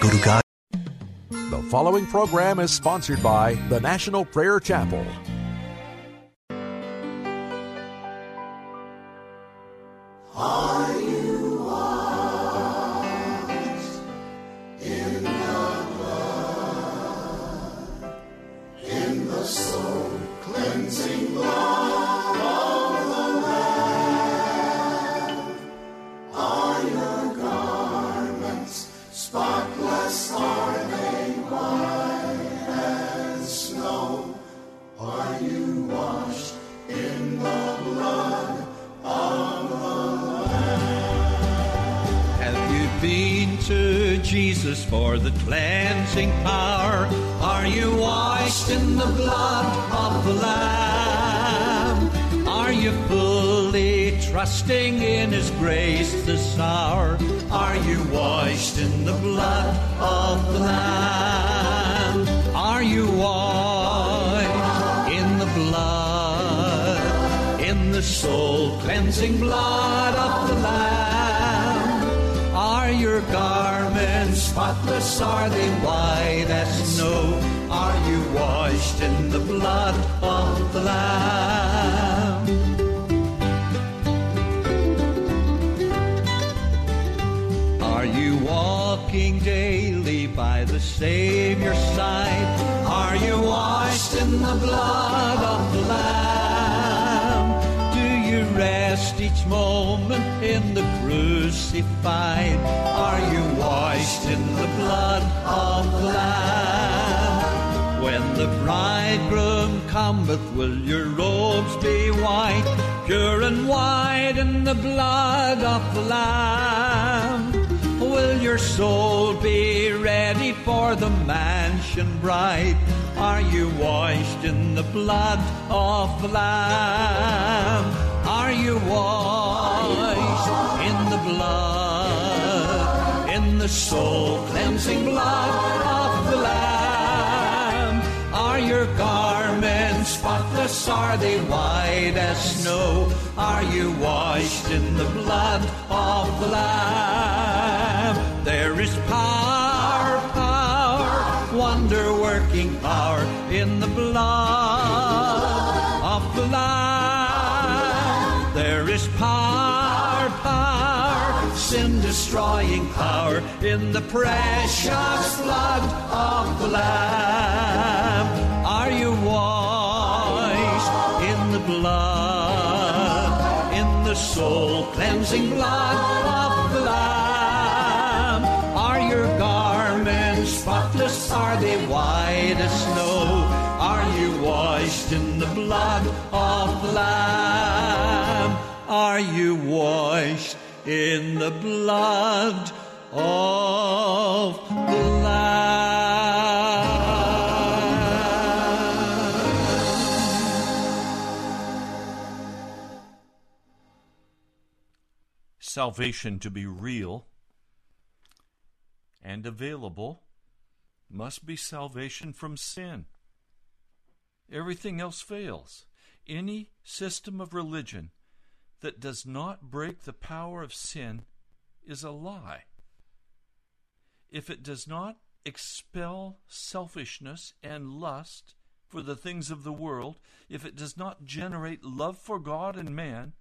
Go to God. The following program is sponsored by the National Prayer Chapel. Jesus for the cleansing power? Are you washed in the blood of the Lamb? Are you fully trusting in His grace this hour? Are you washed in the blood of the Lamb? Are you washed in the blood, in the soul cleansing blood of the Lamb? Garments spotless? Are they white as snow? Are you washed in the blood of the Lamb? Are you walking daily by the Savior's side? Are you washed in the blood of the each moment in the crucified? Are you washed in the blood of the Lamb? When the bridegroom cometh, will your robes be white, pure and white in the blood of the Lamb? Will your soul be ready for the mansion bright? Are you washed in the blood of the Lamb? Are you washed in the blood, in the soul cleansing blood of the Lamb? Are your garments spotless? Are they white as snow? Are you washed in the blood of the Lamb? There is power, power, wonder working power in the blood of the Lamb. There is power, power, sin destroying power in the precious blood of the Lamb. Are you washed in the blood, in the soul cleansing blood of the Lamb? Are your garments spotless? Are they white as snow? Are you washed in the blood of the Lamb? Are you washed in the blood of the Salvation to be real and available must be salvation from sin. Everything else fails. Any system of religion that does not break the power of sin is a lie. If it does not expel selfishness and lust for the things of the world, if it does not generate love for God and man,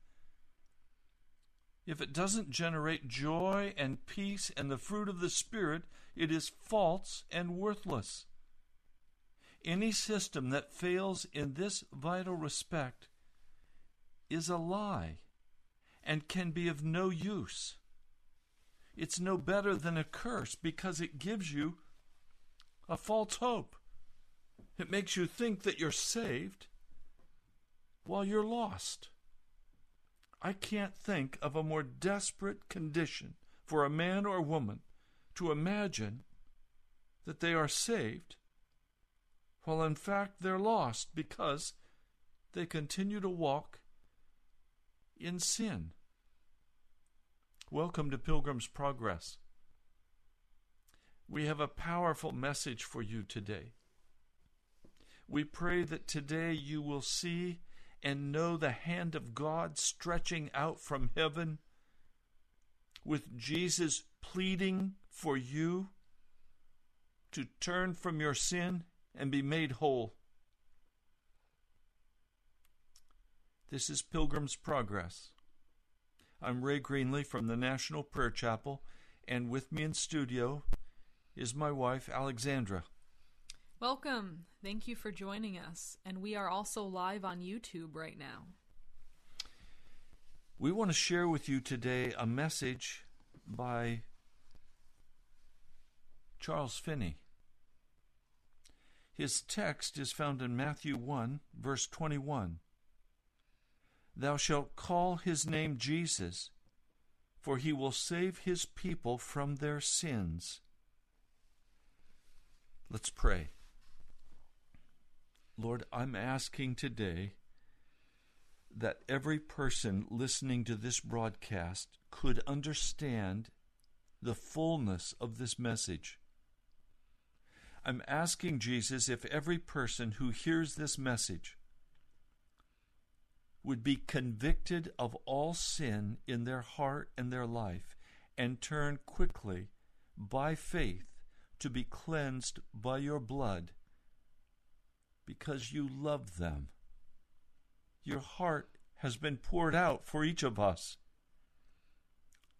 if it doesn't generate joy and peace and the fruit of the Spirit, it is false and worthless. Any system that fails in this vital respect is a lie and can be of no use. It's no better than a curse because it gives you a false hope. It makes you think that you're saved while you're lost. I can't think of a more desperate condition for a man or woman to imagine that they are saved, while in fact they're lost because they continue to walk in sin. Welcome to Pilgrim's Progress. We have a powerful message for you today. We pray that today you will see and know the hand of God stretching out from heaven with Jesus pleading for you to turn from your sin and be made whole. This is Pilgrim's Progress. I'm Ray Greenley from the National Prayer Chapel, and with me in studio is my wife, Alexandra. Welcome. Thank you for joining us. And we are also live on YouTube right now. We want to share with you today a message by Charles Finney. His text is found in Matthew 1, verse 21. Thou shalt call his name Jesus, for he will save his people from their sins. Let's pray. Lord, I'm asking today that every person listening to this broadcast could understand the fullness of this message. I'm asking Jesus if every person who hears this message would be convicted of all sin in their heart and their life and turn quickly by faith to be cleansed by your blood because you love them. Your heart has been poured out for each of us.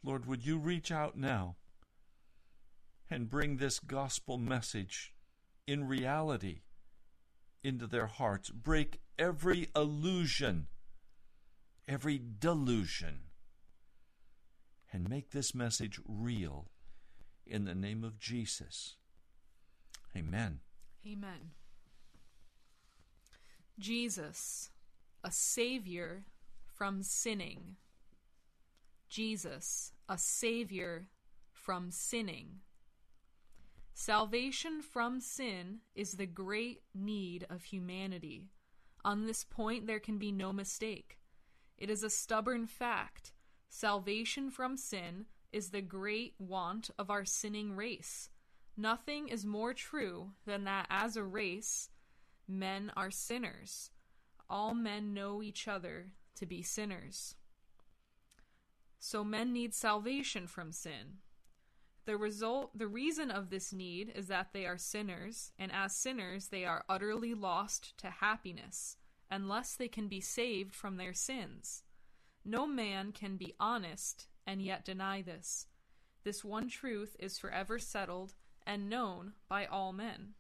Lord, would you reach out now and bring this gospel message in reality into their hearts? Break every illusion, every delusion, and make this message real in the name of Jesus. Amen. Amen. Jesus, a Savior from sinning. Jesus, a Savior from sinning. Salvation from sin is the great need of humanity. On this point, there can be no mistake. It is a stubborn fact. Salvation from sin is the great want of our sinning race. Nothing is more true than that as a race, men are sinners. All men know each other to be sinners. So men need salvation from sin. The result the reason of this need is that they are sinners, and as sinners they are utterly lost to happiness unless they can be saved from their sins. No man can be honest and yet deny this. This one truth is forever settled and known by all men.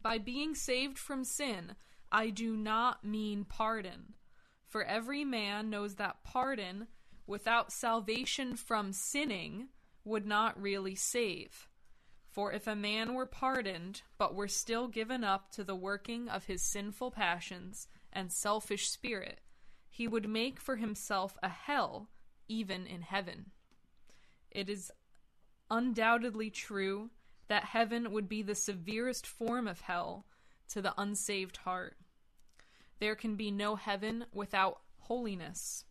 By being saved from sin, I do not mean pardon. For every man knows that pardon without salvation from sinning would not really save. For if a man were pardoned, but were still given up to the working of his sinful passions and selfish spirit, he would make for himself a hell even in heaven. It is undoubtedly true that heaven would be the severest form of hell to the unsaved heart. There can be no heaven without holiness,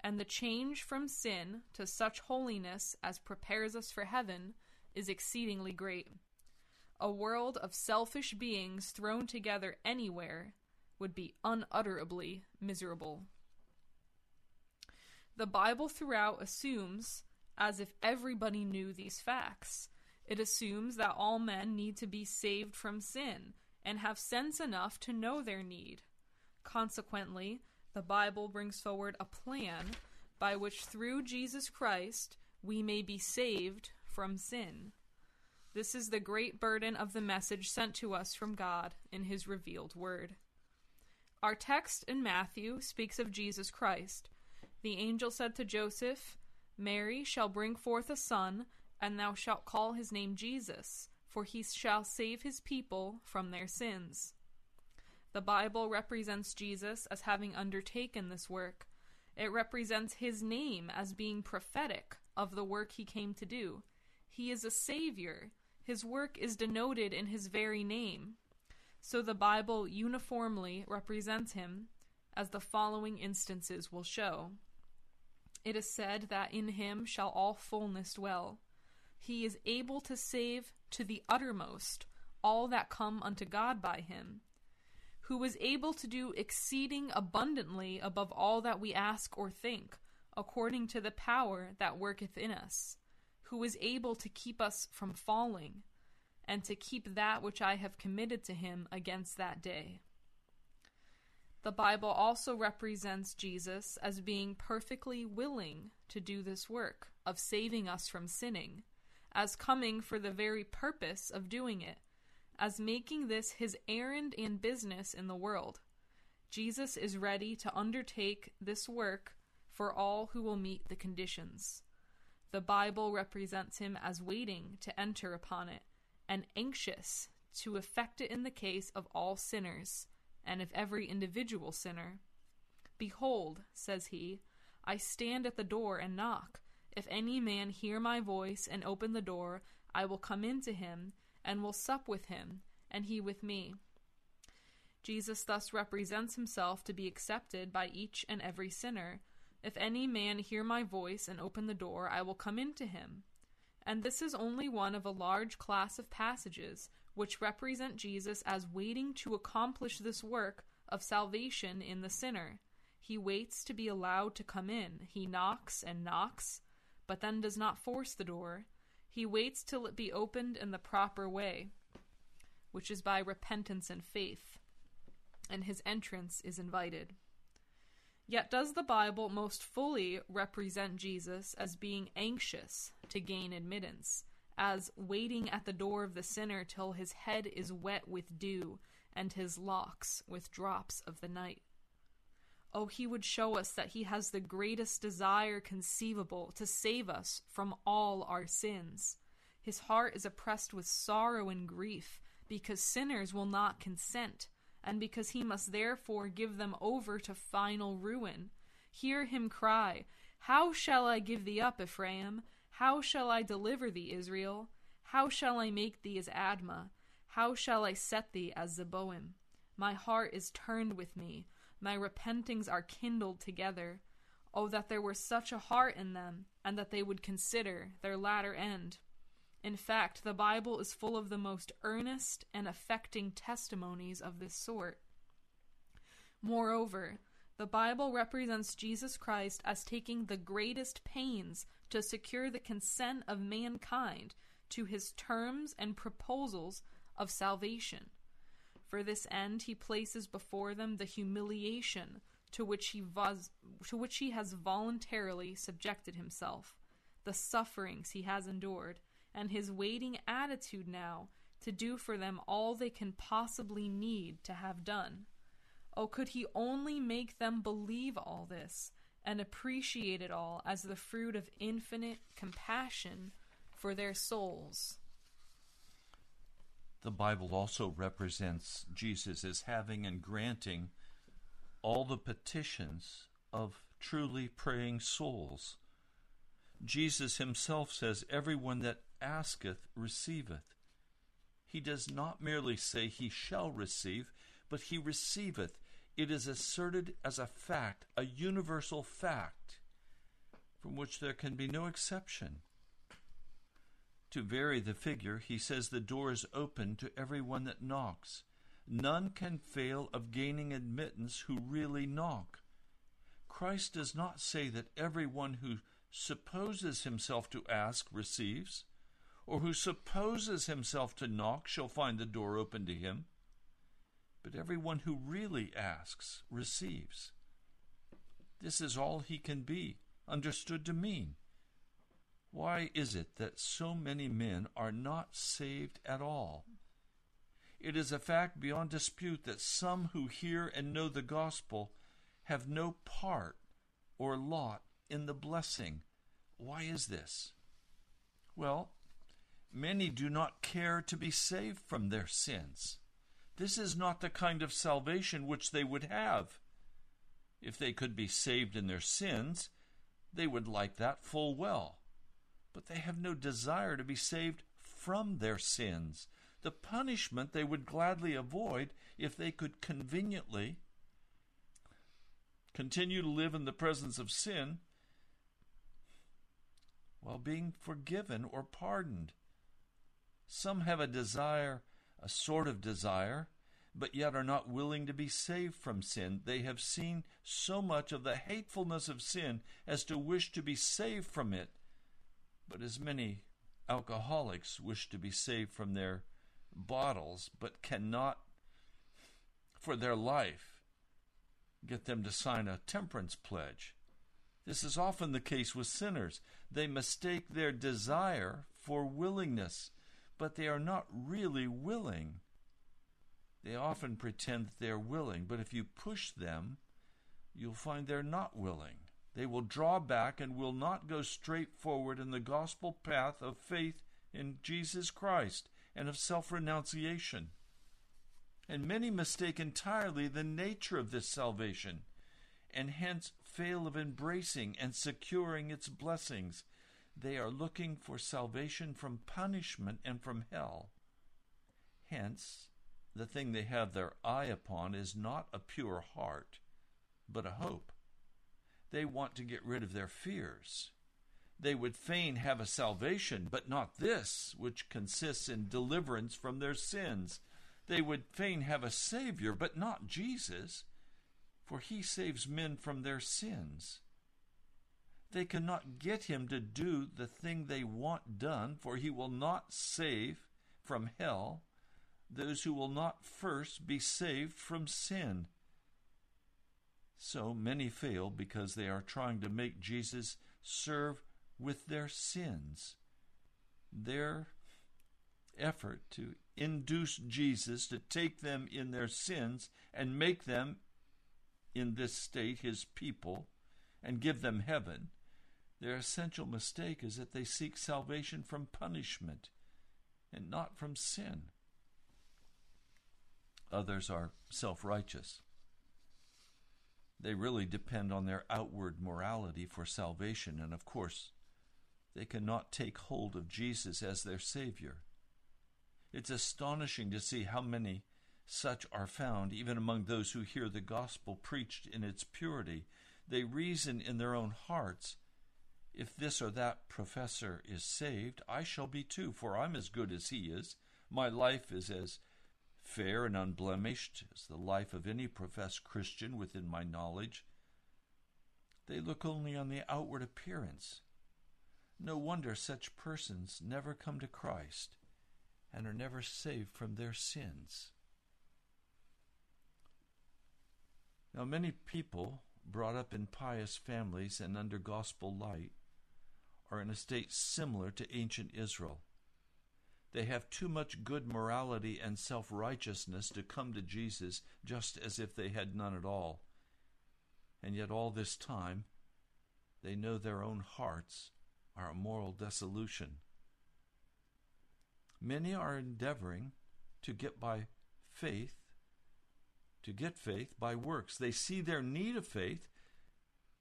and the change from sin to such holiness as prepares us for heaven is exceedingly great. A world of selfish beings thrown together anywhere would be unutterably miserable. The Bible throughout assumes as if everybody knew these facts. It assumes that all men need to be saved from sin and have sense enough to know their need. Consequently, the Bible brings forward a plan by which through Jesus Christ we may be saved from sin. This is the great burden of the message sent to us from God in His revealed Word. Our text in Matthew speaks of Jesus Christ the angel said to Joseph, Mary shall bring forth a son, and thou shalt call his name Jesus, for he shall save his people from their sins. The Bible represents Jesus as having undertaken this work. It represents his name as being prophetic of the work he came to do. He is a Savior. His work is denoted in his very name. So the Bible uniformly represents him, as the following instances will show. It is said that in him shall all fullness dwell. He is able to save to the uttermost all that come unto God by him, who is able to do exceeding abundantly above all that we ask or think, according to the power that worketh in us, who is able to keep us from falling, and to keep that which I have committed to him against that day. The Bible also represents Jesus as being perfectly willing to do this work of saving us from sinning, as coming for the very purpose of doing it, as making this his errand and business in the world. Jesus is ready to undertake this work for all who will meet the conditions. The Bible represents him as waiting to enter upon it, and anxious to effect it in the case of all sinners and of every individual sinner. Behold, says he, I stand at the door and knock. If any man hear my voice and open the door, I will come in to him, and will sup with him, and he with me. Jesus thus represents himself to be accepted by each and every sinner. If any man hear my voice and open the door, I will come in to him. And this is only one of a large class of passages which represent Jesus as waiting to accomplish this work of salvation in the sinner. He waits to be allowed to come in. He knocks and knocks, but then does not force the door. He waits till it be opened in the proper way, which is by repentance and faith, and his entrance is invited. Yet does the Bible most fully represent Jesus as being anxious to gain admittance, as waiting at the door of the sinner till his head is wet with dew and his locks with drops of the night. Oh, he would show us that he has the greatest desire conceivable to save us from all our sins. His heart is oppressed with sorrow and grief because sinners will not consent, and because he must therefore give them over to final ruin. Hear him cry, How shall I give thee up, Ephraim? How shall I deliver thee, Israel? How shall I make thee as Admah? How shall I set thee as Zeboim? My heart is turned with me, my repentings are kindled together. Oh, that there were such a heart in them, and that they would consider their latter end. In fact, the Bible is full of the most earnest and affecting testimonies of this sort. Moreover, the Bible represents Jesus Christ as taking the greatest pains to secure the consent of mankind to his terms and proposals of salvation. For this end, he places before them the humiliation to which he, was, to which he has voluntarily subjected himself, the sufferings he has endured, and his waiting attitude now to do for them all they can possibly need to have done. Oh, could he only make them believe all this and appreciate it all as the fruit of infinite compassion for their souls. The Bible also represents Jesus as having and granting all the petitions of truly praying souls. Jesus himself says, Everyone that asketh receiveth. He does not merely say he shall receive, but he receiveth it is asserted as a fact, a universal fact, from which there can be no exception. To vary the figure, he says the door is open to every one that knocks. None can fail of gaining admittance who really knock. Christ does not say that every one who supposes himself to ask receives, or who supposes himself to knock shall find the door open to him but everyone who really asks receives. This is all he can be understood to mean. Why is it that so many men are not saved at all? It is a fact beyond dispute that some who hear and know the gospel have no part or lot in the blessing. Why is this? Well, many do not care to be saved from their sins. This is not the kind of salvation which they would have. If they could be saved in their sins, they would like that full well. but they have no desire to be saved from their sins. The punishment they would gladly avoid if they could conveniently continue to live in the presence of sin while being forgiven or pardoned. Some have a desire, a sort of desire, but yet are not willing to be saved from sin. They have seen so much of the hatefulness of sin as to wish to be saved from it. But as many alcoholics wish to be saved from their bottles, but cannot, for their life, get them to sign a temperance pledge. This is often the case with sinners. They mistake their desire for willingness, but they are not really willing. They often pretend that they are willing, but if you push them, you'll find they're not willing. They will draw back and will not go straight forward in the gospel path of faith in Jesus Christ and of self renunciation. And many mistake entirely the nature of this salvation, and hence fail of embracing and securing its blessings. They are looking for salvation from punishment and from hell. Hence, the thing they have their eye upon is not a pure heart, but a hope. They want to get rid of their fears. They would fain have a salvation, but not this, which consists in deliverance from their sins. They would fain have a Savior, but not Jesus, for he saves men from their sins. They cannot get him to do the thing they want done, for he will not save from hell those who will not first be saved from sin. So many fail because they are trying to make Jesus serve with their sins. Their effort to induce Jesus to take them in their sins and make them in this state his people and give them heaven, their essential mistake is that they seek salvation from punishment and not from sin. Others are self righteous. They really depend on their outward morality for salvation, and of course, they cannot take hold of Jesus as their Savior. It's astonishing to see how many such are found even among those who hear the gospel preached in its purity. They reason in their own hearts if this or that professor is saved, I shall be too, for I'm as good as he is. My life is as fair and unblemished as the life of any professed Christian within my knowledge. They look only on the outward appearance. No wonder such persons never come to Christ and are never saved from their sins. Now, many people brought up in pious families and under gospel light are in a state similar to ancient Israel. They have too much good morality and self righteousness to come to Jesus just as if they had none at all. And yet, all this time, they know their own hearts are a moral dissolution. Many are endeavoring to get by faith, to get faith by works. They see their need of faith.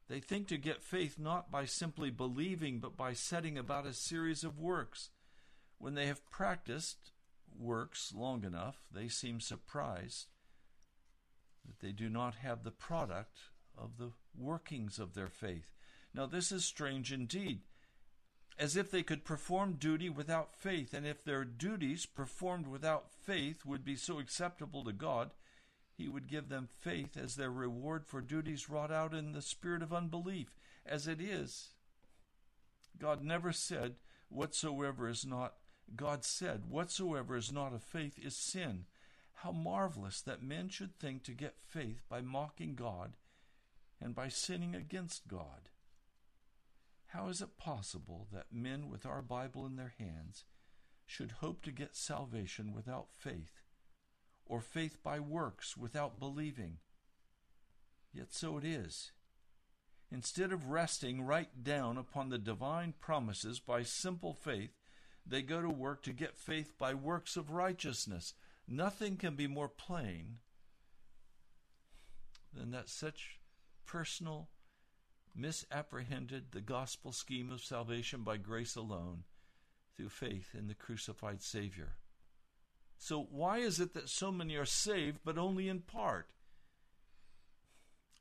They think to get faith not by simply believing, but by setting about a series of works. When they have practiced works long enough, they seem surprised that they do not have the product of the workings of their faith. Now, this is strange indeed as if they could perform duty without faith, and if their duties performed without faith would be so acceptable to God, He would give them faith as their reward for duties wrought out in the spirit of unbelief. As it is, God never said, Whatsoever is not, God said, Whatsoever is not of faith is sin. How marvelous that men should think to get faith by mocking God and by sinning against God. How is it possible that men with our Bible in their hands should hope to get salvation without faith, or faith by works without believing? Yet so it is. Instead of resting right down upon the divine promises by simple faith, they go to work to get faith by works of righteousness. Nothing can be more plain than that such personal misapprehended the gospel scheme of salvation by grace alone through faith in the crucified Savior. So, why is it that so many are saved, but only in part?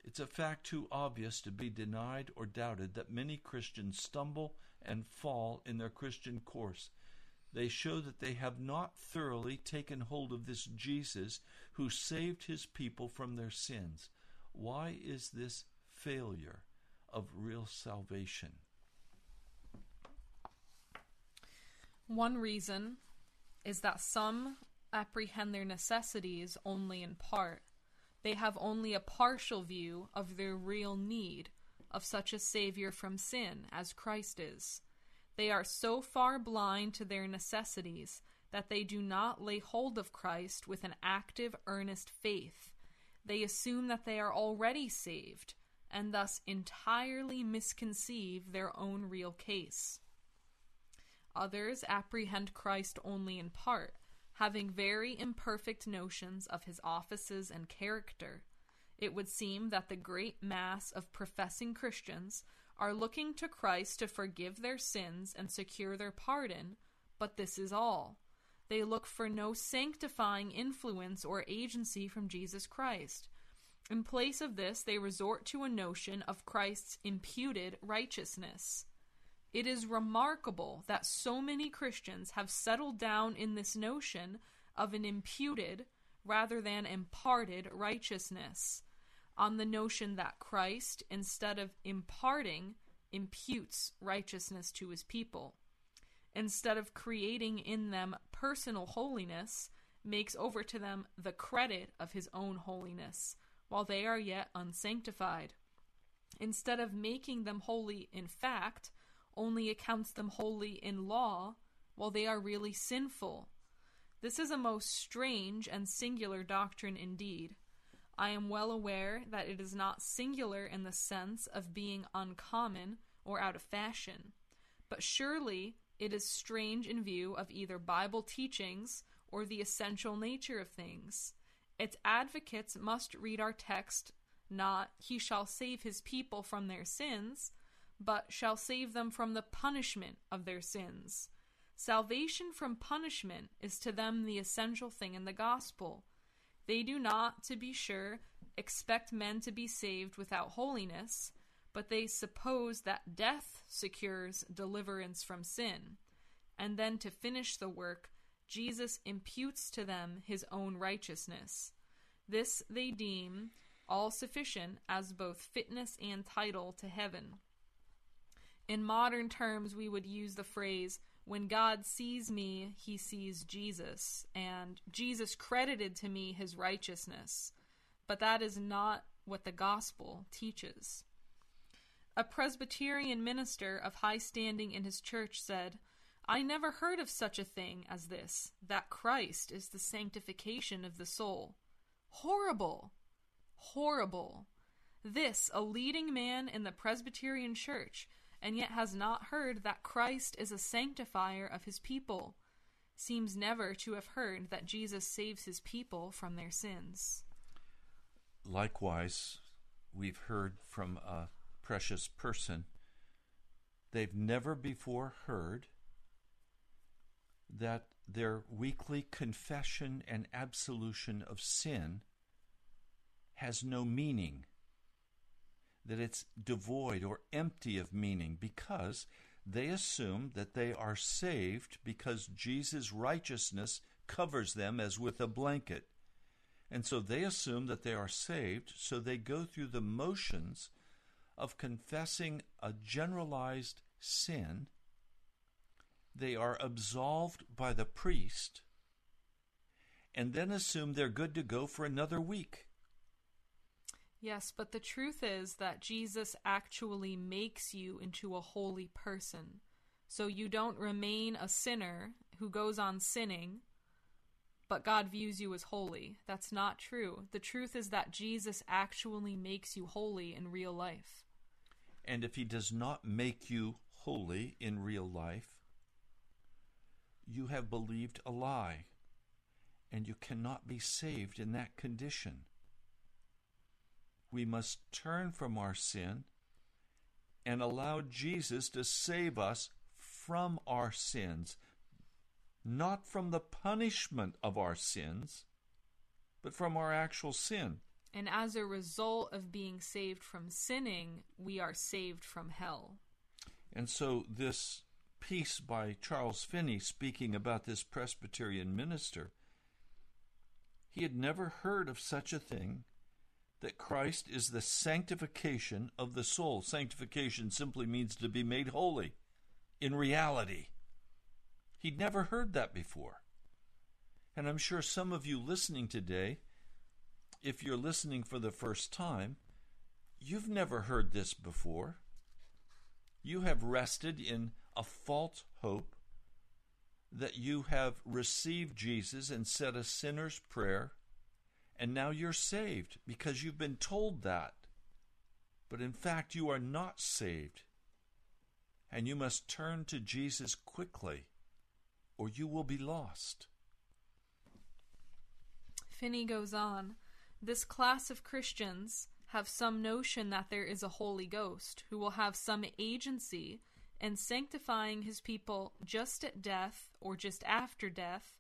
It's a fact too obvious to be denied or doubted that many Christians stumble and fall in their Christian course. They show that they have not thoroughly taken hold of this Jesus who saved his people from their sins. Why is this failure of real salvation? One reason is that some apprehend their necessities only in part. They have only a partial view of their real need of such a Savior from sin as Christ is. They are so far blind to their necessities that they do not lay hold of Christ with an active, earnest faith. They assume that they are already saved and thus entirely misconceive their own real case. Others apprehend Christ only in part, having very imperfect notions of his offices and character. It would seem that the great mass of professing Christians are looking to Christ to forgive their sins and secure their pardon, but this is all. They look for no sanctifying influence or agency from Jesus Christ. In place of this, they resort to a notion of Christ's imputed righteousness. It is remarkable that so many Christians have settled down in this notion of an imputed rather than imparted righteousness, on the notion that Christ, instead of imparting, imputes righteousness to his people. Instead of creating in them personal holiness, makes over to them the credit of his own holiness while they are yet unsanctified. Instead of making them holy in fact, only accounts them holy in law, while they are really sinful. This is a most strange and singular doctrine indeed. I am well aware that it is not singular in the sense of being uncommon or out of fashion, but surely it is strange in view of either Bible teachings or the essential nature of things. Its advocates must read our text not, He shall save His people from their sins, but shall save them from the punishment of their sins. Salvation from punishment is to them the essential thing in the gospel. They do not, to be sure, expect men to be saved without holiness, but they suppose that death secures deliverance from sin. And then to finish the work, Jesus imputes to them his own righteousness. This they deem all sufficient as both fitness and title to heaven. In modern terms, we would use the phrase, when God sees me, he sees Jesus, and Jesus credited to me his righteousness. But that is not what the gospel teaches. A Presbyterian minister of high standing in his church said, I never heard of such a thing as this, that Christ is the sanctification of the soul. Horrible! Horrible! This, a leading man in the Presbyterian church, and yet has not heard that Christ is a sanctifier of his people, seems never to have heard that Jesus saves his people from their sins. Likewise, we've heard from a precious person, they've never before heard that their weekly confession and absolution of sin has no meaning, that it's devoid or empty of meaning because they assume that they are saved because Jesus' righteousness covers them as with a blanket. And so they assume that they are saved, so they go through the motions of confessing a generalized sin they are absolved by the priest and then assume they're good to go for another week. Yes, but the truth is that Jesus actually makes you into a holy person. So you don't remain a sinner who goes on sinning, but God views you as holy. That's not true. The truth is that Jesus actually makes you holy in real life. And if he does not make you holy in real life, you have believed a lie, and you cannot be saved in that condition. We must turn from our sin and allow Jesus to save us from our sins, not from the punishment of our sins, but from our actual sin. And as a result of being saved from sinning, we are saved from hell. And so, this piece by Charles Finney speaking about this Presbyterian minister, he had never heard of such a thing that Christ is the sanctification of the soul. Sanctification simply means to be made holy in reality. He'd never heard that before. And I'm sure some of you listening today, if you're listening for the first time, you've never heard this before. You have rested in a false hope that you have received Jesus and said a sinner's prayer, and now you're saved because you've been told that. But in fact, you are not saved. And you must turn to Jesus quickly, or you will be lost. Finney goes on This class of Christians have some notion that there is a Holy Ghost who will have some agency in sanctifying his people just at death or just after death,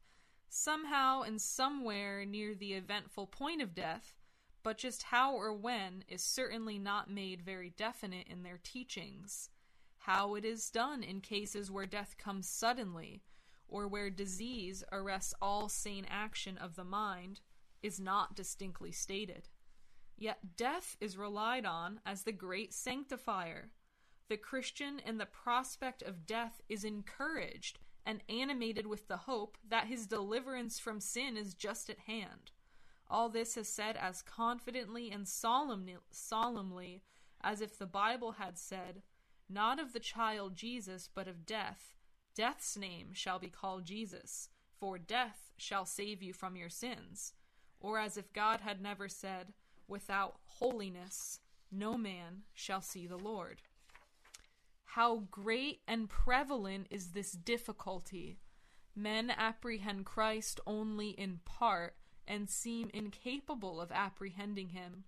somehow and somewhere near the eventful point of death, but just how or when is certainly not made very definite in their teachings. How it is done in cases where death comes suddenly, or where disease arrests all sane action of the mind, is not distinctly stated. Yet death is relied on as the great sanctifier. The Christian in the prospect of death is encouraged and animated with the hope that his deliverance from sin is just at hand. All this is said as confidently and solemnly, solemnly as if the Bible had said, Not of the child Jesus, but of death. Death's name shall be called Jesus, for death shall save you from your sins. Or as if God had never said, Without holiness no man shall see the Lord. How great and prevalent is this difficulty! Men apprehend Christ only in part and seem incapable of apprehending him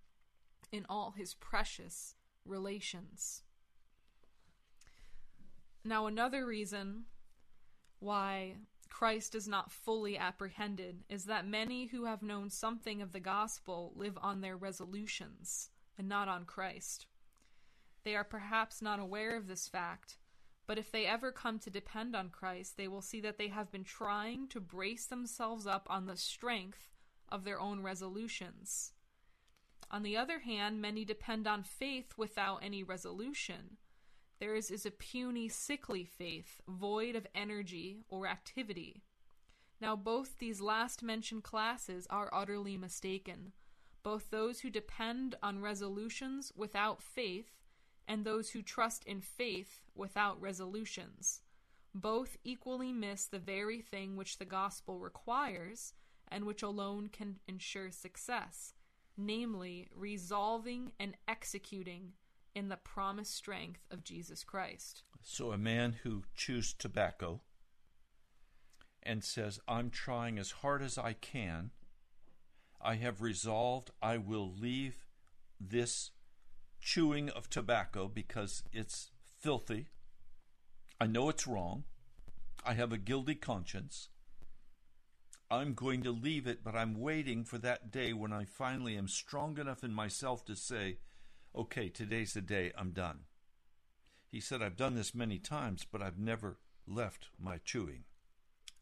in all his precious relations. Now, another reason why Christ is not fully apprehended is that many who have known something of the gospel live on their resolutions and not on Christ. They are perhaps not aware of this fact, but if they ever come to depend on Christ, they will see that they have been trying to brace themselves up on the strength of their own resolutions. On the other hand, many depend on faith without any resolution. Theirs is a puny, sickly faith, void of energy or activity. Now, both these last mentioned classes are utterly mistaken. Both those who depend on resolutions without faith and those who trust in faith without resolutions. Both equally miss the very thing which the gospel requires and which alone can ensure success, namely, resolving and executing in the promised strength of Jesus Christ. So, a man who chews tobacco and says, I'm trying as hard as I can, I have resolved I will leave this chewing of tobacco because it's filthy. I know it's wrong. I have a guilty conscience. I'm going to leave it, but I'm waiting for that day when I finally am strong enough in myself to say, okay, today's the day, I'm done. He said, I've done this many times, but I've never left my chewing.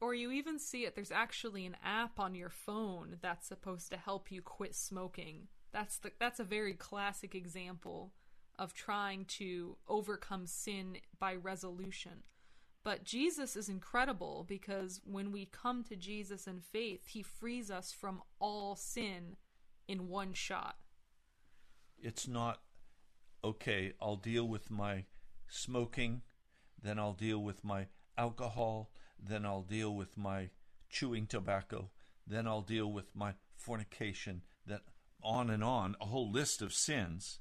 Or you even see it, there's actually an app on your phone that's supposed to help you quit smoking. That's the that's a very classic example of trying to overcome sin by resolution. But Jesus is incredible because when we come to Jesus in faith, he frees us from all sin in one shot. It's not okay, I'll deal with my smoking, then I'll deal with my alcohol, then I'll deal with my chewing tobacco, then I'll deal with my fornication, then on and on, a whole list of sins.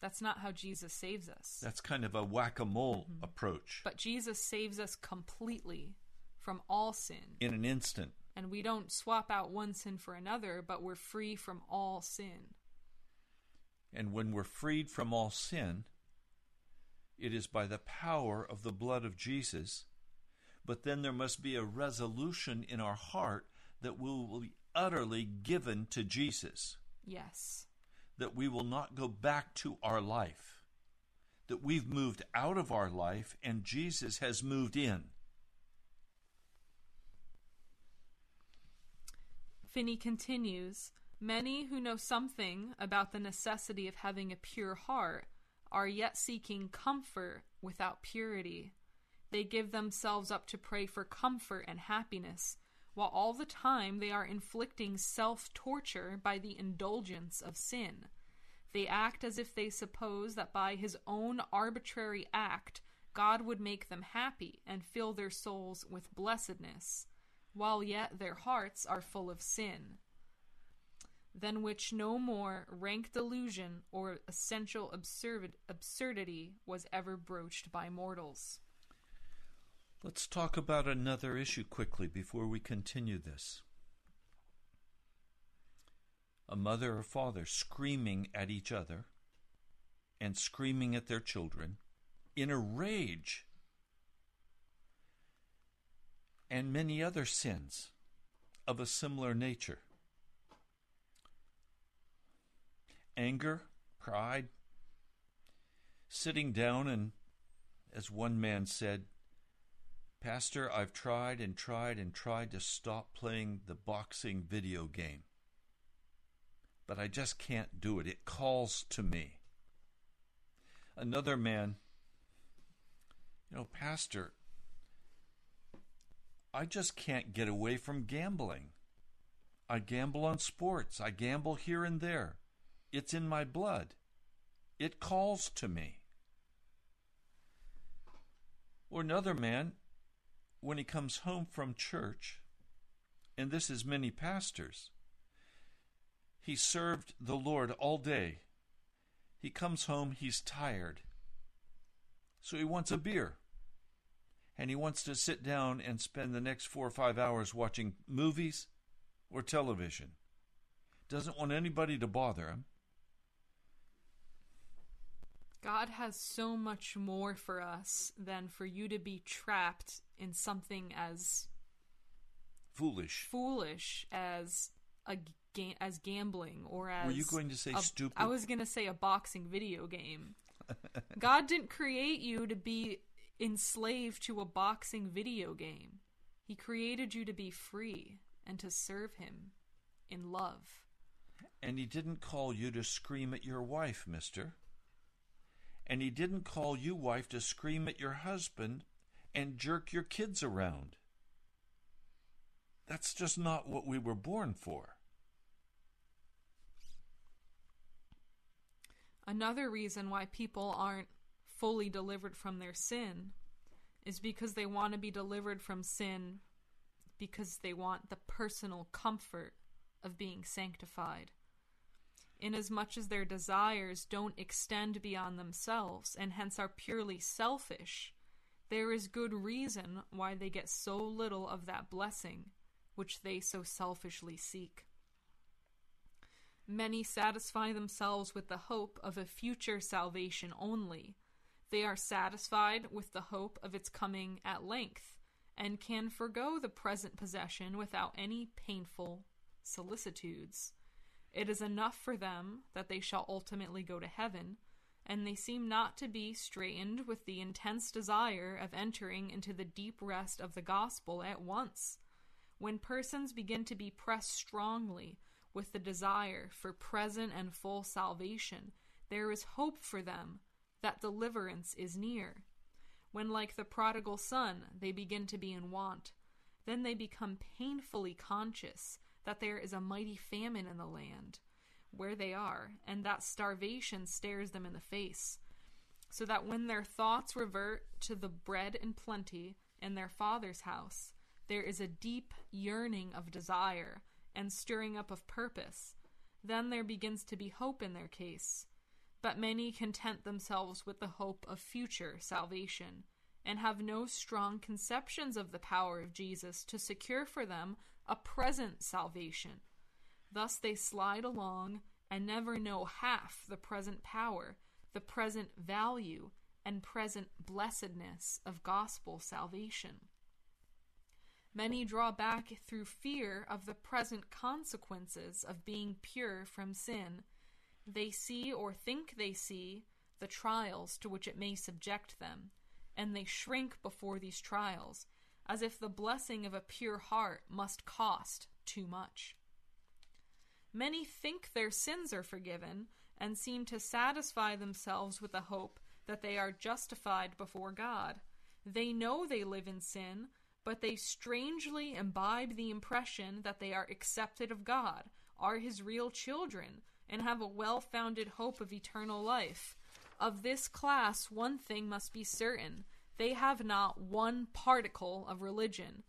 That's not how Jesus saves us. That's kind of a whack a mole mm-hmm. approach. But Jesus saves us completely from all sin. In an instant. And we don't swap out one sin for another, but we're free from all sin. And when we're freed from all sin, it is by the power of the blood of Jesus. But then there must be a resolution in our heart that we will be utterly given to Jesus. Yes. That we will not go back to our life. That we've moved out of our life and Jesus has moved in. Finney continues Many who know something about the necessity of having a pure heart are yet seeking comfort without purity. They give themselves up to pray for comfort and happiness, while all the time they are inflicting self torture by the indulgence of sin. They act as if they suppose that by his own arbitrary act God would make them happy and fill their souls with blessedness, while yet their hearts are full of sin than which no more rank delusion or essential absurd- absurdity was ever broached by mortals. Let's talk about another issue quickly before we continue this. A mother or father screaming at each other and screaming at their children in a rage, and many other sins of a similar nature. anger, pride, sitting down and, as one man said, Pastor, I've tried and tried and tried to stop playing the boxing video game, but I just can't do it. It calls to me. Another man, you know, Pastor, I just can't get away from gambling. I gamble on sports. I gamble here and there. It's in my blood. It calls to me. Or another man, when he comes home from church, and this is many pastors, he served the Lord all day. He comes home, he's tired. So he wants a beer. And he wants to sit down and spend the next four or five hours watching movies or television. Doesn't want anybody to bother him. God has so much more for us than for you to be trapped in something as foolish, foolish as a ga- as gambling or as Were you going to say a, stupid? I was going to say a boxing video game. God didn't create you to be enslaved to a boxing video game. He created you to be free and to serve him in love. And he didn't call you to scream at your wife, mister. And he didn't call you, wife, to scream at your husband and jerk your kids around. That's just not what we were born for. Another reason why people aren't fully delivered from their sin is because they want to be delivered from sin because they want the personal comfort of being sanctified inasmuch as their desires don't extend beyond themselves and hence are purely selfish, there is good reason why they get so little of that blessing which they so selfishly seek. Many satisfy themselves with the hope of a future salvation only. They are satisfied with the hope of its coming at length, and can forego the present possession without any painful solicitudes. It is enough for them that they shall ultimately go to heaven, and they seem not to be straitened with the intense desire of entering into the deep rest of the gospel at once. When persons begin to be pressed strongly with the desire for present and full salvation, there is hope for them that deliverance is near. When, like the prodigal son, they begin to be in want, then they become painfully conscious that there is a mighty famine in the land where they are, and that starvation stares them in the face. So that when their thoughts revert to the bread and plenty in their father's house, there is a deep yearning of desire and stirring up of purpose. Then there begins to be hope in their case. But many content themselves with the hope of future salvation, and have no strong conceptions of the power of Jesus to secure for them a present salvation. Thus they slide along and never know half the present power, the present value, and present blessedness of gospel salvation. Many draw back through fear of the present consequences of being pure from sin. They see or think they see the trials to which it may subject them, and they shrink before these trials, as if the blessing of a pure heart must cost too much. Many think their sins are forgiven and seem to satisfy themselves with the hope that they are justified before God. They know they live in sin, but they strangely imbibe the impression that they are accepted of God, are His real children, and have a well founded hope of eternal life. Of this class, one thing must be certain they have not one particle of religion.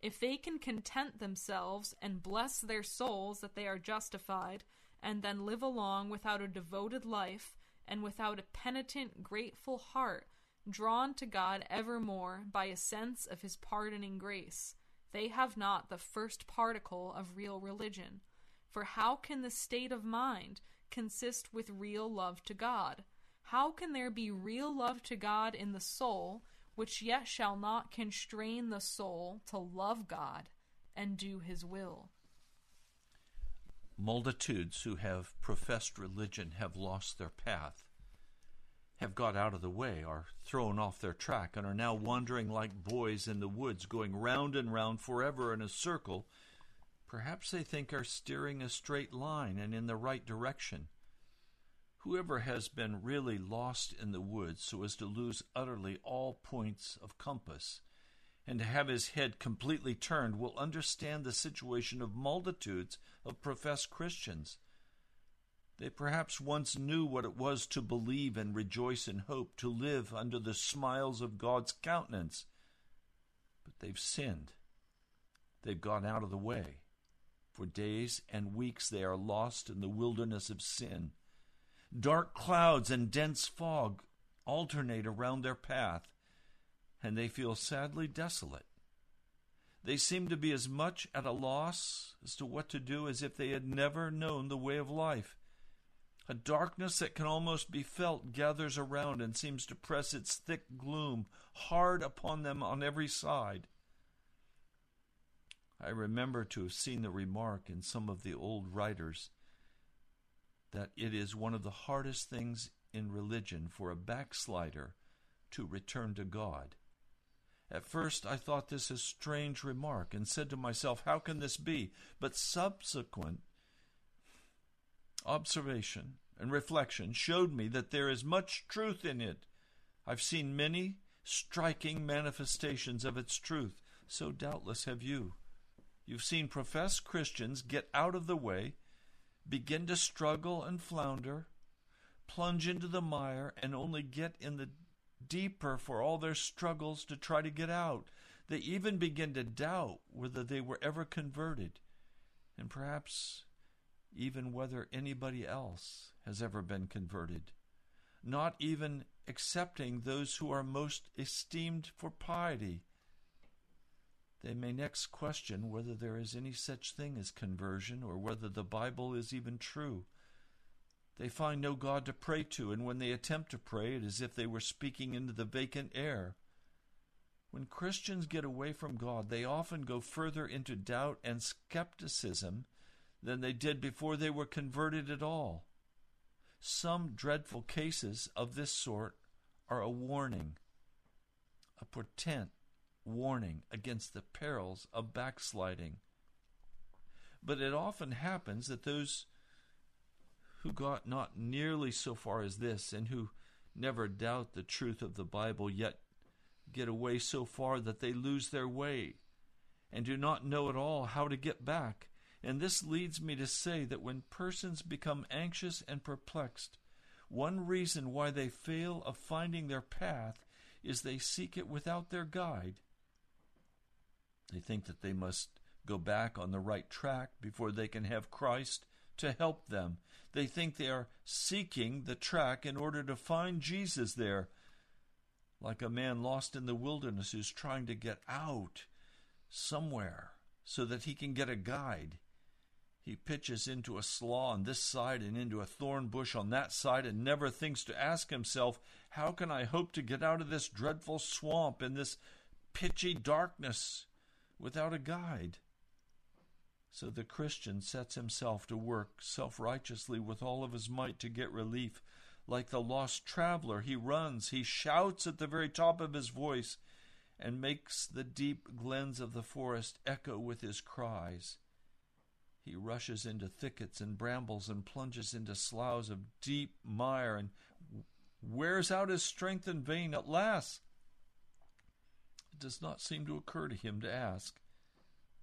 If they can content themselves and bless their souls that they are justified, and then live along without a devoted life and without a penitent, grateful heart, drawn to God evermore by a sense of His pardoning grace, they have not the first particle of real religion. For how can the state of mind consist with real love to God? How can there be real love to God in the soul, which yet shall not constrain the soul to love God and do His will? Multitudes who have professed religion have lost their path, have got out of the way, are thrown off their track, and are now wandering like boys in the woods, going round and round forever in a circle. Perhaps they think are steering a straight line and in the right direction. Whoever has been really lost in the woods so as to lose utterly all points of compass and to have his head completely turned will understand the situation of multitudes of professed Christians. They perhaps once knew what it was to believe and rejoice in hope, to live under the smiles of God's countenance. But they've sinned. They've gone out of the way. For days and weeks they are lost in the wilderness of sin. Dark clouds and dense fog alternate around their path and they feel sadly desolate. They seem to be as much at a loss as to what to do as if they had never known the way of life. A darkness that can almost be felt gathers around and seems to press its thick gloom hard upon them on every side. I remember to have seen the remark in some of the old writers that it is one of the hardest things in religion for a backslider to return to God. At first I thought this a strange remark and said to myself, How can this be? But subsequent observation and reflection showed me that there is much truth in it. I've seen many striking manifestations of its truth, so doubtless have you. You've seen professed Christians get out of the way, begin to struggle and flounder, plunge into the mire, and only get in the deeper for all their struggles to try to get out. They even begin to doubt whether they were ever converted, and perhaps even whether anybody else has ever been converted, not even accepting those who are most esteemed for piety. They may next question whether there is any such thing as conversion or whether the Bible is even true. They find no God to pray to, and when they attempt to pray, it is as if they were speaking into the vacant air. When Christians get away from God, they often go further into doubt and skepticism than they did before they were converted at all. Some dreadful cases of this sort are a warning, a portent warning against the perils of backsliding. But it often happens that those who got not nearly so far as this, and who never doubt the truth of the Bible, yet get away so far that they lose their way and do not know at all how to get back. And this leads me to say that when persons become anxious and perplexed, one reason why they fail of finding their path is they seek it without their guide. They think that they must go back on the right track before they can have Christ to help them. They think they are seeking the track in order to find Jesus there, like a man lost in the wilderness who's trying to get out somewhere so that he can get a guide. He pitches into a slough on this side and into a thorn bush on that side and never thinks to ask himself, How can I hope to get out of this dreadful swamp in this pitchy darkness without a guide? So the Christian sets himself to work self righteously with all of his might to get relief. Like the lost traveler, he runs, he shouts at the very top of his voice, and makes the deep glens of the forest echo with his cries. He rushes into thickets and brambles and plunges into sloughs of deep mire and wears out his strength in vain at last. Does not seem to occur to him to ask,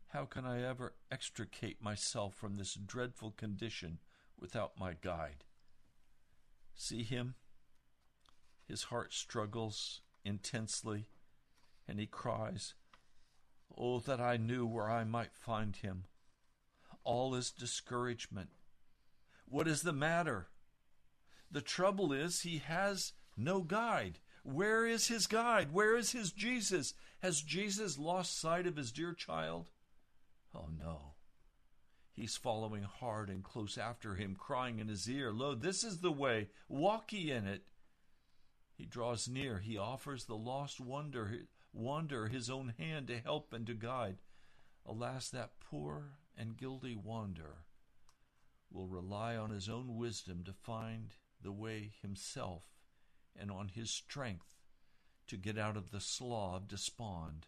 How can I ever extricate myself from this dreadful condition without my guide? See him? His heart struggles intensely, and he cries, Oh, that I knew where I might find him! all is discouragement. What is the matter? The trouble is, he has no guide. Where is his guide? Where is his Jesus? Has Jesus lost sight of his dear child? Oh, no. He's following hard and close after him, crying in his ear, Lo, this is the way, walk ye in it. He draws near, he offers the lost wonder, wander his own hand to help and to guide. Alas, that poor and guilty wanderer will rely on his own wisdom to find the way himself and on his strength to get out of the slough of despond,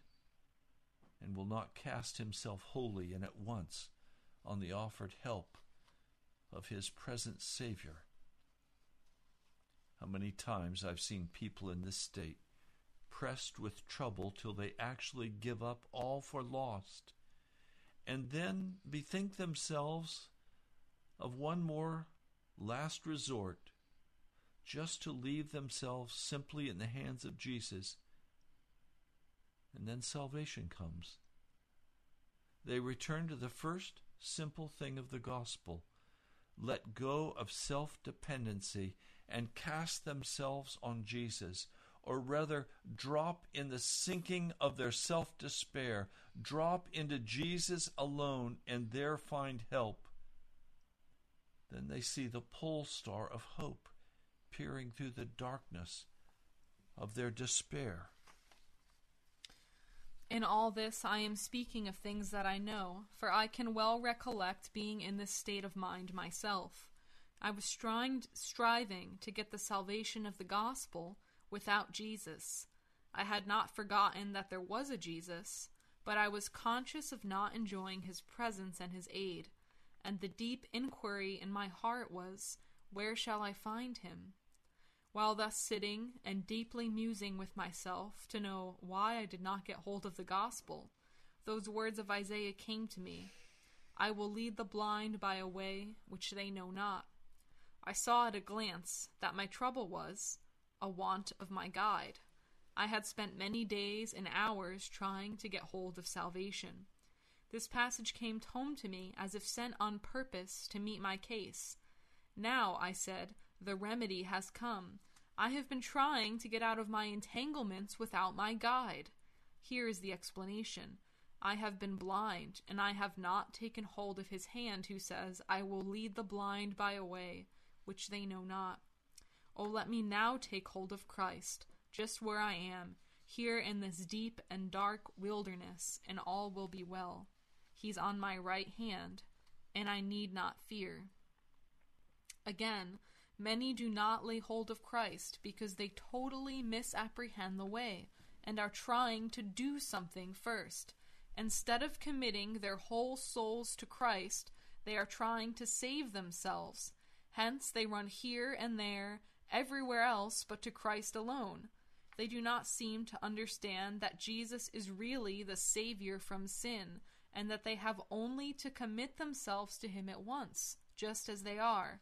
and will not cast himself wholly and at once on the offered help of his present Savior. How many times I've seen people in this state pressed with trouble till they actually give up all for lost and then bethink themselves of one more last resort, just to leave themselves simply in the hands of Jesus. And then salvation comes. They return to the first simple thing of the gospel let go of self dependency and cast themselves on Jesus, or rather drop in the sinking of their self despair, drop into Jesus alone, and there find help. Then they see the pole star of hope peering through the darkness of their despair. In all this, I am speaking of things that I know, for I can well recollect being in this state of mind myself. I was striving, striving to get the salvation of the gospel without Jesus. I had not forgotten that there was a Jesus, but I was conscious of not enjoying his presence and his aid, and the deep inquiry in my heart was, Where shall I find him? While thus sitting and deeply musing with myself to know why I did not get hold of the gospel, those words of Isaiah came to me I will lead the blind by a way which they know not. I saw at a glance that my trouble was a want of my guide. I had spent many days and hours trying to get hold of salvation. This passage came home to me as if sent on purpose to meet my case. Now, I said, the remedy has come. I have been trying to get out of my entanglements without my guide. Here is the explanation. I have been blind, and I have not taken hold of his hand who says, I will lead the blind by a way which they know not. Oh, let me now take hold of Christ, just where I am, here in this deep and dark wilderness, and all will be well. He's on my right hand, and I need not fear. Again, many do not lay hold of Christ because they totally misapprehend the way and are trying to do something first. Instead of committing their whole souls to Christ, they are trying to save themselves. Hence, they run here and there everywhere else but to Christ alone. They do not seem to understand that Jesus is really the Savior from sin, and that they have only to commit themselves to Him at once, just as they are.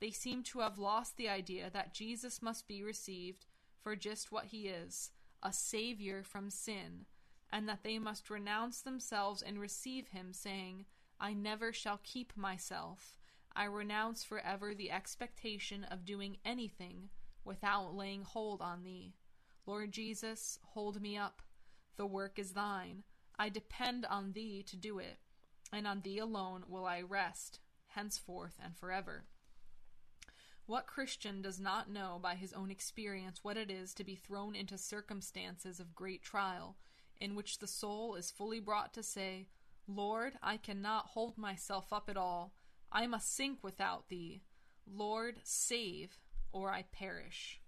They seem to have lost the idea that Jesus must be received for just what He is a Savior from sin, and that they must renounce themselves and receive Him, saying, I never shall keep myself. I renounce forever the expectation of doing anything without laying hold on thee. Lord Jesus, hold me up. The work is thine. I depend on thee to do it. and on thee alone will I rest, henceforth and forever. What Christian does not know by his own experience what it is to be thrown into circumstances of great trial, in which the soul is fully brought to say, Lord, I cannot hold myself up at all. I must sink without thee. Lord, save, or I perish.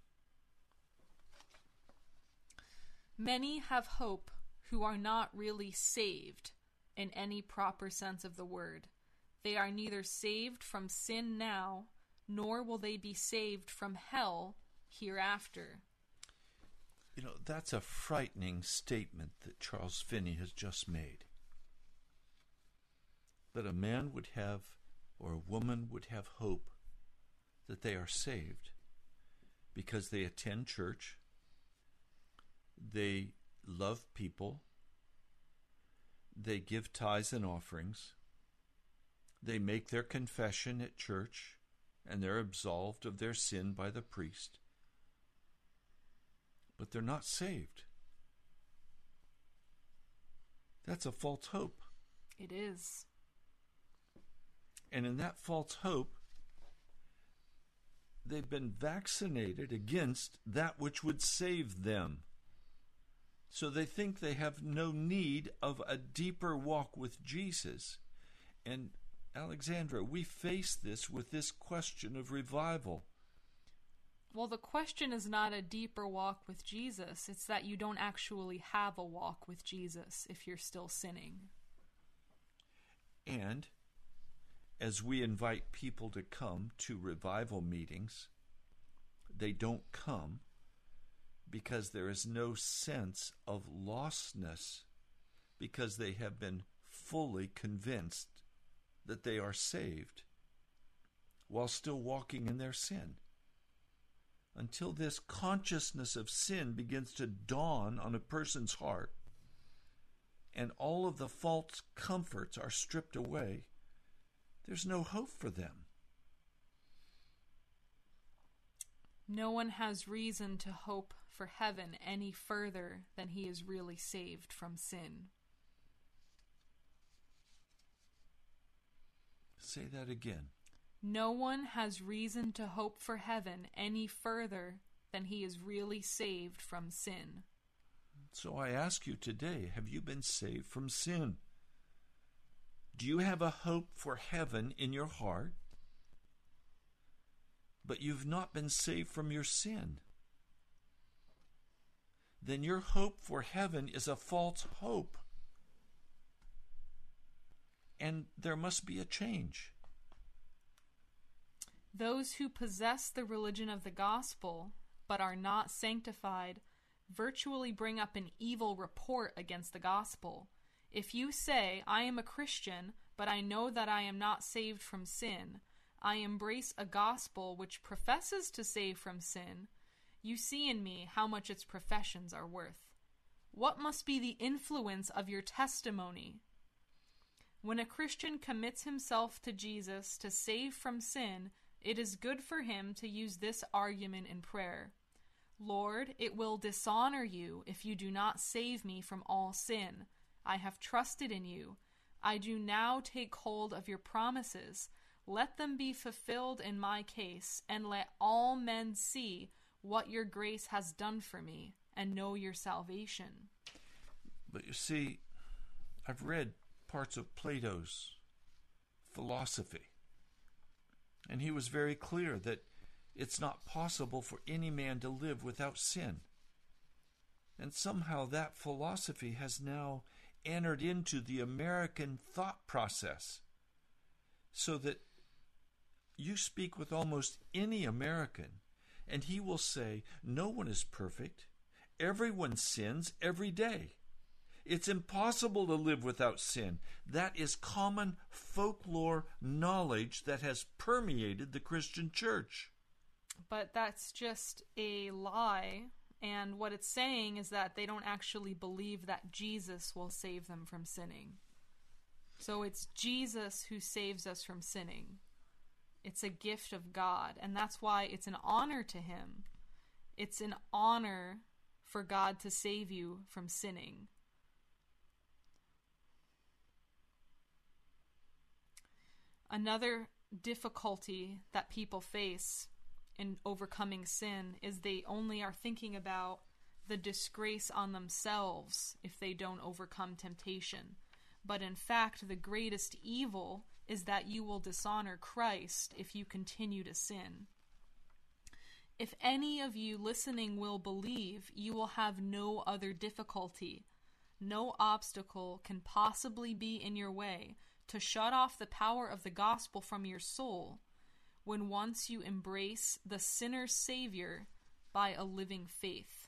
Many have hope who are not really saved in any proper sense of the word. They are neither saved from sin now, nor will they be saved from hell hereafter. You know, that's a frightening statement that Charles Finney has just made. That a man would have, or a woman would have hope that they are saved because they attend church, they love people, they give tithes and offerings, they make their confession at church, and they're absolved of their sin by the priest. But they're not saved. That's a false hope. It is. And in that false hope, they've been vaccinated against that which would save them. So they think they have no need of a deeper walk with Jesus. And Alexandra, we face this with this question of revival. Well, the question is not a deeper walk with Jesus. It's that you don't actually have a walk with Jesus if you're still sinning. And as we invite people to come to revival meetings, they don't come because there is no sense of lostness because they have been fully convinced that they are saved while still walking in their sin. Until this consciousness of sin begins to dawn on a person's heart and all of the false comforts are stripped away, there's no hope for them. No one has reason to hope for heaven any further than he is really saved from sin. Say that again. No one has reason to hope for heaven any further than he is really saved from sin. So I ask you today have you been saved from sin? Do you have a hope for heaven in your heart? But you've not been saved from your sin. Then your hope for heaven is a false hope and there must be a change. Those who possess the religion of the gospel but are not sanctified virtually bring up an evil report against the gospel. If you say, I am a Christian, but I know that I am not saved from sin, I embrace a gospel which professes to save from sin, you see in me how much its professions are worth. What must be the influence of your testimony when a Christian commits himself to Jesus to save from sin, it is good for him to use this argument in prayer Lord, it will dishonor you if you do not save me from all sin. I have trusted in you. I do now take hold of your promises. Let them be fulfilled in my case, and let all men see what your grace has done for me and know your salvation. But you see, I've read parts of Plato's philosophy. And he was very clear that it's not possible for any man to live without sin. And somehow that philosophy has now entered into the American thought process. So that you speak with almost any American, and he will say, No one is perfect. Everyone sins every day. It's impossible to live without sin. That is common folklore knowledge that has permeated the Christian church. But that's just a lie. And what it's saying is that they don't actually believe that Jesus will save them from sinning. So it's Jesus who saves us from sinning. It's a gift of God. And that's why it's an honor to Him. It's an honor for God to save you from sinning. Another difficulty that people face in overcoming sin is they only are thinking about the disgrace on themselves if they don't overcome temptation. But in fact, the greatest evil is that you will dishonor Christ if you continue to sin. If any of you listening will believe, you will have no other difficulty. No obstacle can possibly be in your way to shut off the power of the gospel from your soul when once you embrace the sinner's Savior by a living faith.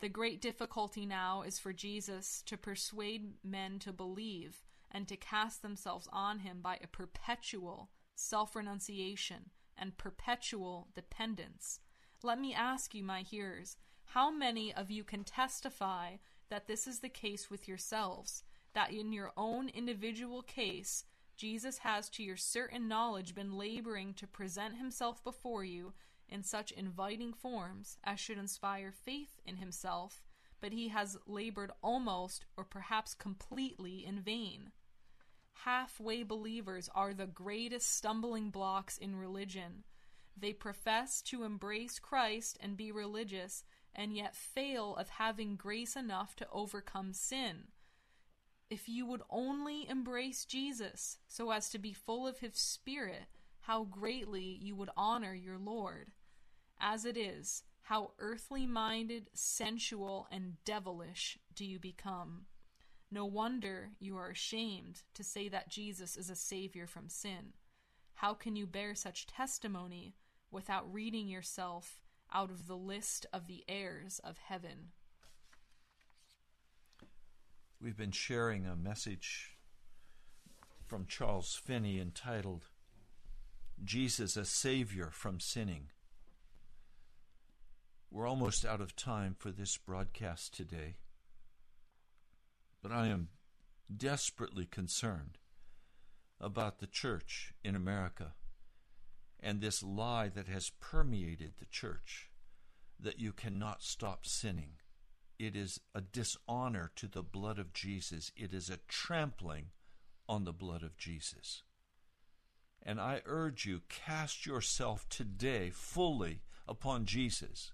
The great difficulty now is for Jesus to persuade men to believe and to cast themselves on him by a perpetual self renunciation and perpetual dependence. Let me ask you, my hearers, how many of you can testify that this is the case with yourselves? That in your own individual case, Jesus has to your certain knowledge been laboring to present himself before you in such inviting forms as should inspire faith in himself, but he has labored almost or perhaps completely in vain. Halfway believers are the greatest stumbling blocks in religion. They profess to embrace Christ and be religious, and yet fail of having grace enough to overcome sin. If you would only embrace Jesus so as to be full of his Spirit, how greatly you would honor your Lord. As it is, how earthly minded, sensual, and devilish do you become. No wonder you are ashamed to say that Jesus is a Savior from sin. How can you bear such testimony without reading yourself out of the list of the heirs of heaven? We've been sharing a message from Charles Finney entitled Jesus a Savior from Sinning. We're almost out of time for this broadcast today, but I am desperately concerned about the church in America and this lie that has permeated the church that you cannot stop sinning. It is a dishonor to the blood of Jesus. It is a trampling on the blood of Jesus. And I urge you, cast yourself today fully upon Jesus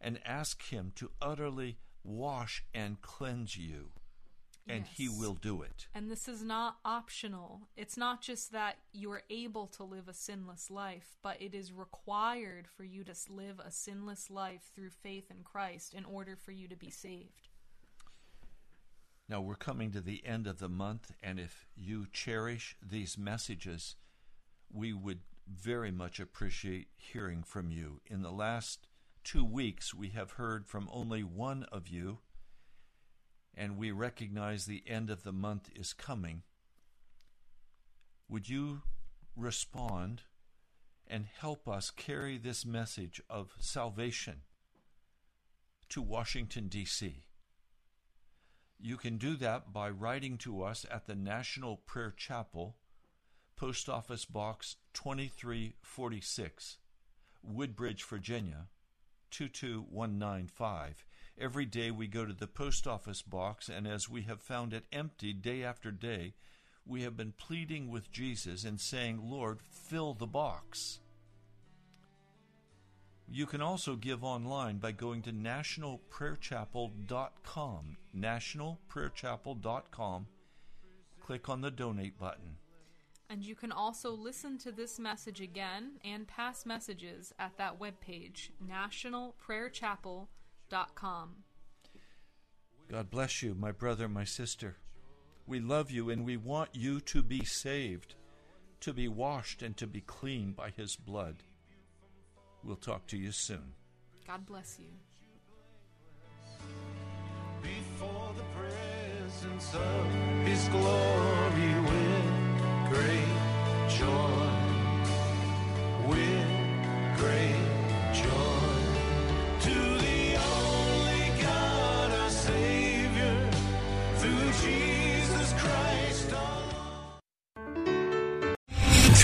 and ask Him to utterly wash and cleanse you and Yes. he will do it. And this is not optional. It's not just that you are able to live a sinless life, but it is required for you to live a sinless life through faith in Christ in order for you to be saved. Now we're coming to the end of the month, and if you cherish these messages, we would very much appreciate hearing from you. In the last two weeks, we have heard from only one of you, and we recognize the end of the month is coming. Would you respond and help us carry this message of salvation to Washington, D.C.? You can do that by writing to us at the National Prayer Chapel, Post Office Box 2346, Woodbridge, Virginia 22195. Every day we go to the post office box, and as we have found it empty day after day, we have been pleading with Jesus and saying, Lord, fill the box. You can also give online by going to nationalprayerchapel.com. Nationalprayerchapel.com. Click on the donate button. And you can also listen to this message again and past messages at that webpage, nationalprayerchapel.com. God bless you, my brother, my sister. We love you and we want you to be saved, to be washed, and to be clean by His blood. We'll talk to you soon. God bless you. before the presence of his glory with great joy with great